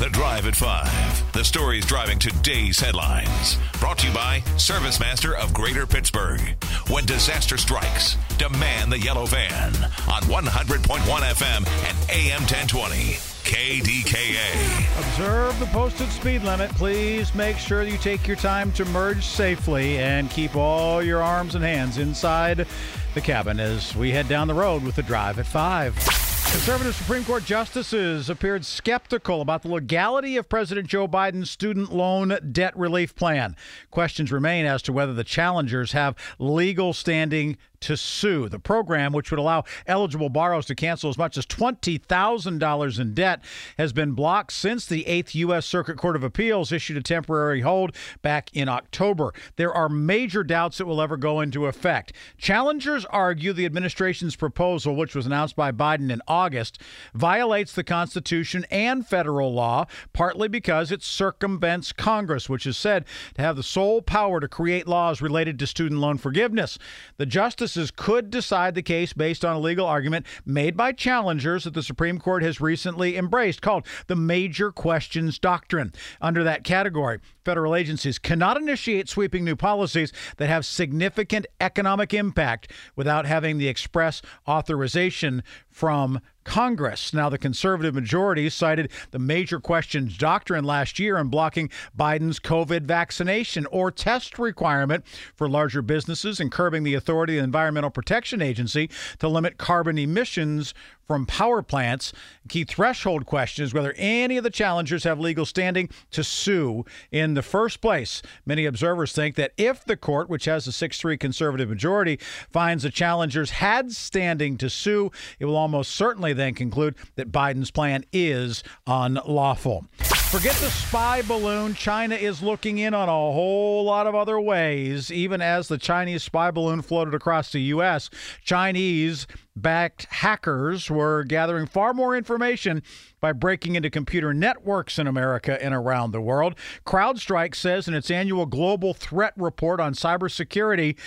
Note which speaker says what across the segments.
Speaker 1: The Drive at 5. The stories driving today's headlines. Brought to you by ServiceMaster of Greater Pittsburgh. When disaster strikes, demand the yellow van on 100.1 FM and AM 1020. KDKA.
Speaker 2: Observe the posted speed limit. Please make sure you take your time to merge safely and keep all your arms and hands inside the cabin as we head down the road with the drive at 5. Conservative Supreme Court justices appeared skeptical about the legality of President Joe Biden's student loan debt relief plan. Questions remain as to whether the challengers have legal standing to sue. The program, which would allow eligible borrowers to cancel as much as $20,000 in debt, has been blocked since the 8th U.S. Circuit Court of Appeals issued a temporary hold back in October. There are major doubts it will ever go into effect. Challengers argue the administration's proposal, which was announced by Biden in August, violates the Constitution and federal law, partly because it circumvents Congress, which is said to have the sole power to create laws related to student loan forgiveness. The Justice justices could decide the case based on a legal argument made by challengers that the Supreme Court has recently embraced called the Major Questions Doctrine. Under that category, federal agencies cannot initiate sweeping new policies that have significant economic impact without having the express authorization from Congress. Now, the conservative majority cited the major questions doctrine last year in blocking Biden's COVID vaccination or test requirement for larger businesses and curbing the authority of the Environmental Protection Agency to limit carbon emissions from power plants. Key threshold question is whether any of the challengers have legal standing to sue in the first place. Many observers think that if the court, which has a 6 3 conservative majority, finds the challengers had standing to sue, it will almost certainly then conclude that Biden's plan is unlawful. Forget the spy balloon. China is looking in on a whole lot of other ways. Even as the Chinese spy balloon floated across the U.S., Chinese backed hackers were gathering far more information by breaking into computer networks in America and around the world. CrowdStrike says in its annual global threat report on cybersecurity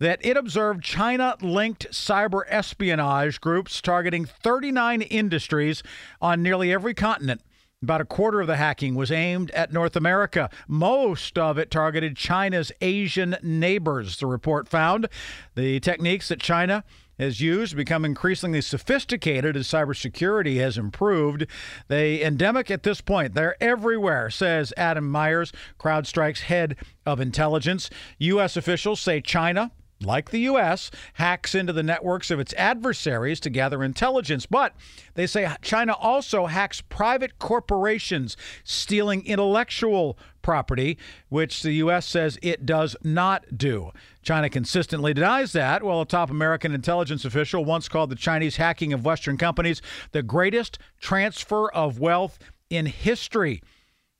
Speaker 2: that it observed China linked cyber espionage groups targeting 39 industries on nearly every continent. About a quarter of the hacking was aimed at North America. Most of it targeted China's Asian neighbors, the report found. The techniques that China has used become increasingly sophisticated as cybersecurity has improved. They endemic at this point. They're everywhere, says Adam Meyers, CrowdStrike's head of intelligence. U.S. officials say China like the U.S., hacks into the networks of its adversaries to gather intelligence. But they say China also hacks private corporations, stealing intellectual property, which the U.S. says it does not do. China consistently denies that, while a top American intelligence official once called the Chinese hacking of Western companies the greatest transfer of wealth in history.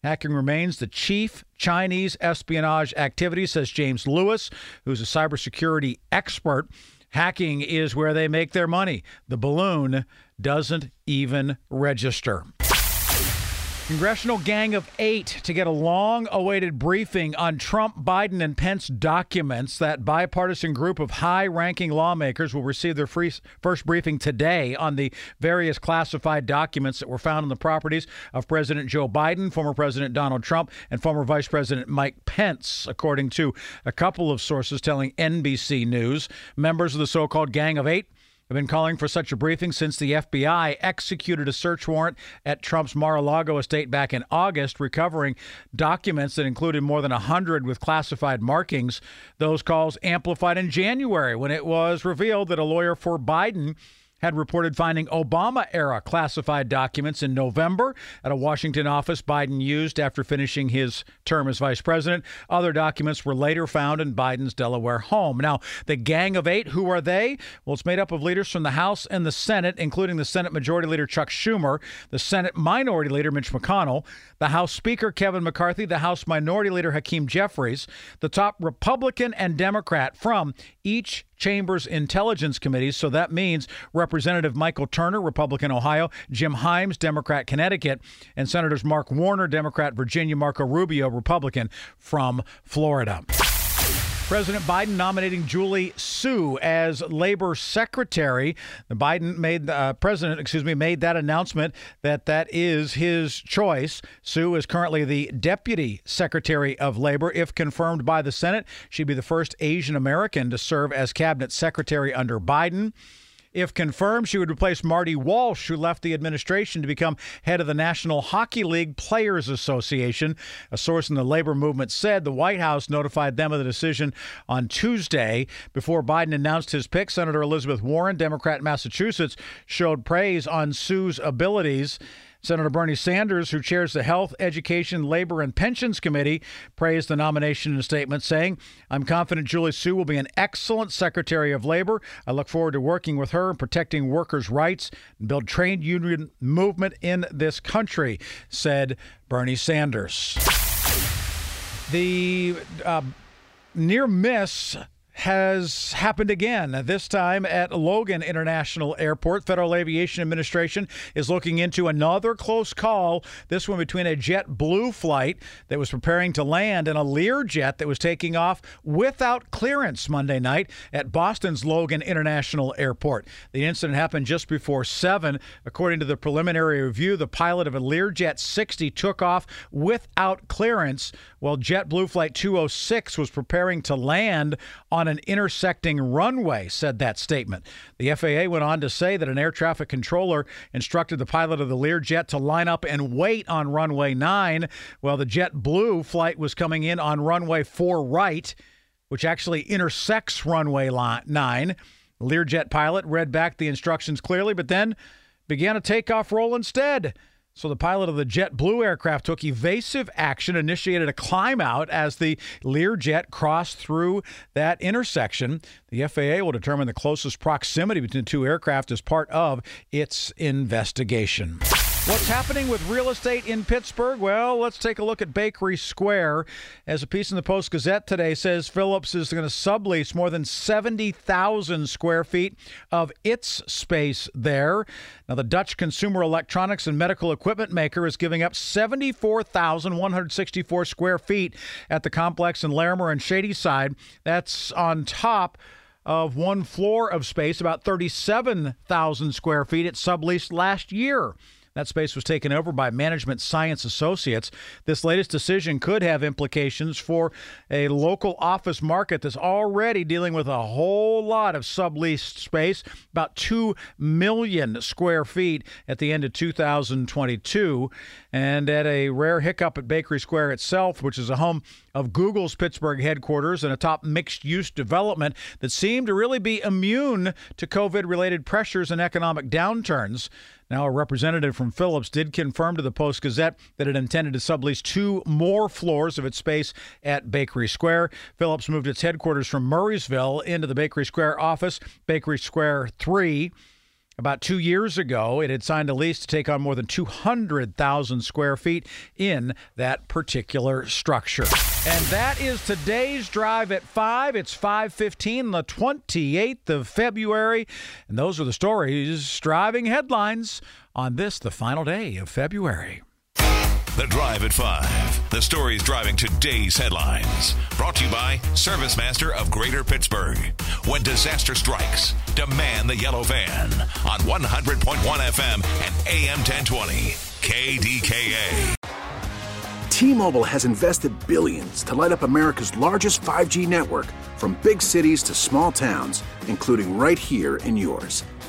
Speaker 2: Hacking remains the chief Chinese espionage activity, says James Lewis, who's a cybersecurity expert. Hacking is where they make their money. The balloon doesn't even register. Congressional Gang of Eight to get a long awaited briefing on Trump, Biden, and Pence documents. That bipartisan group of high ranking lawmakers will receive their first briefing today on the various classified documents that were found on the properties of President Joe Biden, former President Donald Trump, and former Vice President Mike Pence, according to a couple of sources telling NBC News. Members of the so called Gang of Eight have been calling for such a briefing since the FBI executed a search warrant at Trump's Mar a Lago estate back in August, recovering documents that included more than 100 with classified markings. Those calls amplified in January when it was revealed that a lawyer for Biden had reported finding Obama era classified documents in November at a Washington office Biden used after finishing his term as vice president. Other documents were later found in Biden's Delaware home. Now, the Gang of Eight, who are they? Well, it's made up of leaders from the House and the Senate, including the Senate Majority Leader Chuck Schumer, the Senate Minority Leader Mitch McConnell, the House Speaker Kevin McCarthy, the House Minority Leader Hakeem Jeffries, the top Republican and Democrat from each chamber's intelligence committees. So that means Representative Michael Turner, Republican Ohio, Jim Himes, Democrat Connecticut, and Senators Mark Warner, Democrat Virginia, Marco Rubio, Republican from Florida. President Biden nominating Julie Su as labor secretary. The Biden made uh, president, excuse me, made that announcement that that is his choice. Su is currently the deputy secretary of labor. If confirmed by the Senate, she'd be the first Asian American to serve as cabinet secretary under Biden. If confirmed, she would replace Marty Walsh, who left the administration to become head of the National Hockey League Players Association. A source in the labor movement said the White House notified them of the decision on Tuesday. Before Biden announced his pick, Senator Elizabeth Warren, Democrat Massachusetts, showed praise on Su's abilities. Senator Bernie Sanders, who chairs the Health, Education, Labor, and Pensions Committee, praised the nomination in a statement, saying, I'm confident Julie Su will be an excellent Secretary of Labor. I look forward to working with her and protecting workers' rights and build trade union movement in this country, said Bernie Sanders. The uh, near miss has happened again, this time at Logan International Airport. Federal Aviation Administration is looking into another close call, this one between a JetBlue flight that was preparing to land and a Learjet that was taking off without clearance Monday night at Boston's Logan International Airport. The incident happened just before 7. According to the preliminary review, the pilot of a Learjet 60 took off without clearance while JetBlue Flight 206 was preparing to land on an intersecting runway, said that statement. The FAA went on to say that an air traffic controller instructed the pilot of the Learjet to line up and wait on runway 9 while the JetBlue flight was coming in on runway 4 right, which actually intersects runway 9. The Learjet pilot read back the instructions clearly, but then began a takeoff roll instead. So the pilot of the JetBlue aircraft took evasive action, initiated a climb out as the Learjet crossed through that intersection. The FAA will determine the closest proximity between the two aircraft as part of its investigation. What's happening with real estate in Pittsburgh? Well, let's take a look at Bakery Square. As a piece in the Post Gazette today says Philips is going to sublease more than 70,000 square feet of its space there. Now, the Dutch consumer electronics and medical equipment maker is giving up 74,164 square feet at the complex in Larimer and Shadyside. That's on top of one floor of space, about 37,000 square feet. It subleased last year. That space was taken over by Management Science Associates. This latest decision could have implications for a local office market that's already dealing with a whole lot of subleased space, about 2 million square feet at the end of 2022. And at a rare hiccup at Bakery Square itself, which is a home of Google's Pittsburgh headquarters and a top mixed use development that seemed to really be immune to COVID related pressures and economic downturns. Now, a representative from Philips did confirm to the Post Gazette that it intended to sublease two more floors of its space at Bakery Square. Philips moved its headquarters from Murrysville into the Bakery Square office, Bakery Square 3. About two years ago, it had signed a lease to take on more than 200,000 square feet in that particular structure. And that is today's drive at 5. It's 5:15 the 28th of February, and those are the stories driving headlines on this the final day of February.
Speaker 1: The Drive at 5. The stories driving today's headlines. Brought to you by ServiceMaster of Greater Pittsburgh. When disaster strikes, demand the yellow van on 100.1 FM and AM 1020. KDKA.
Speaker 3: T-Mobile has invested billions to light up America's largest 5G network from big cities to small towns, including right here in yours.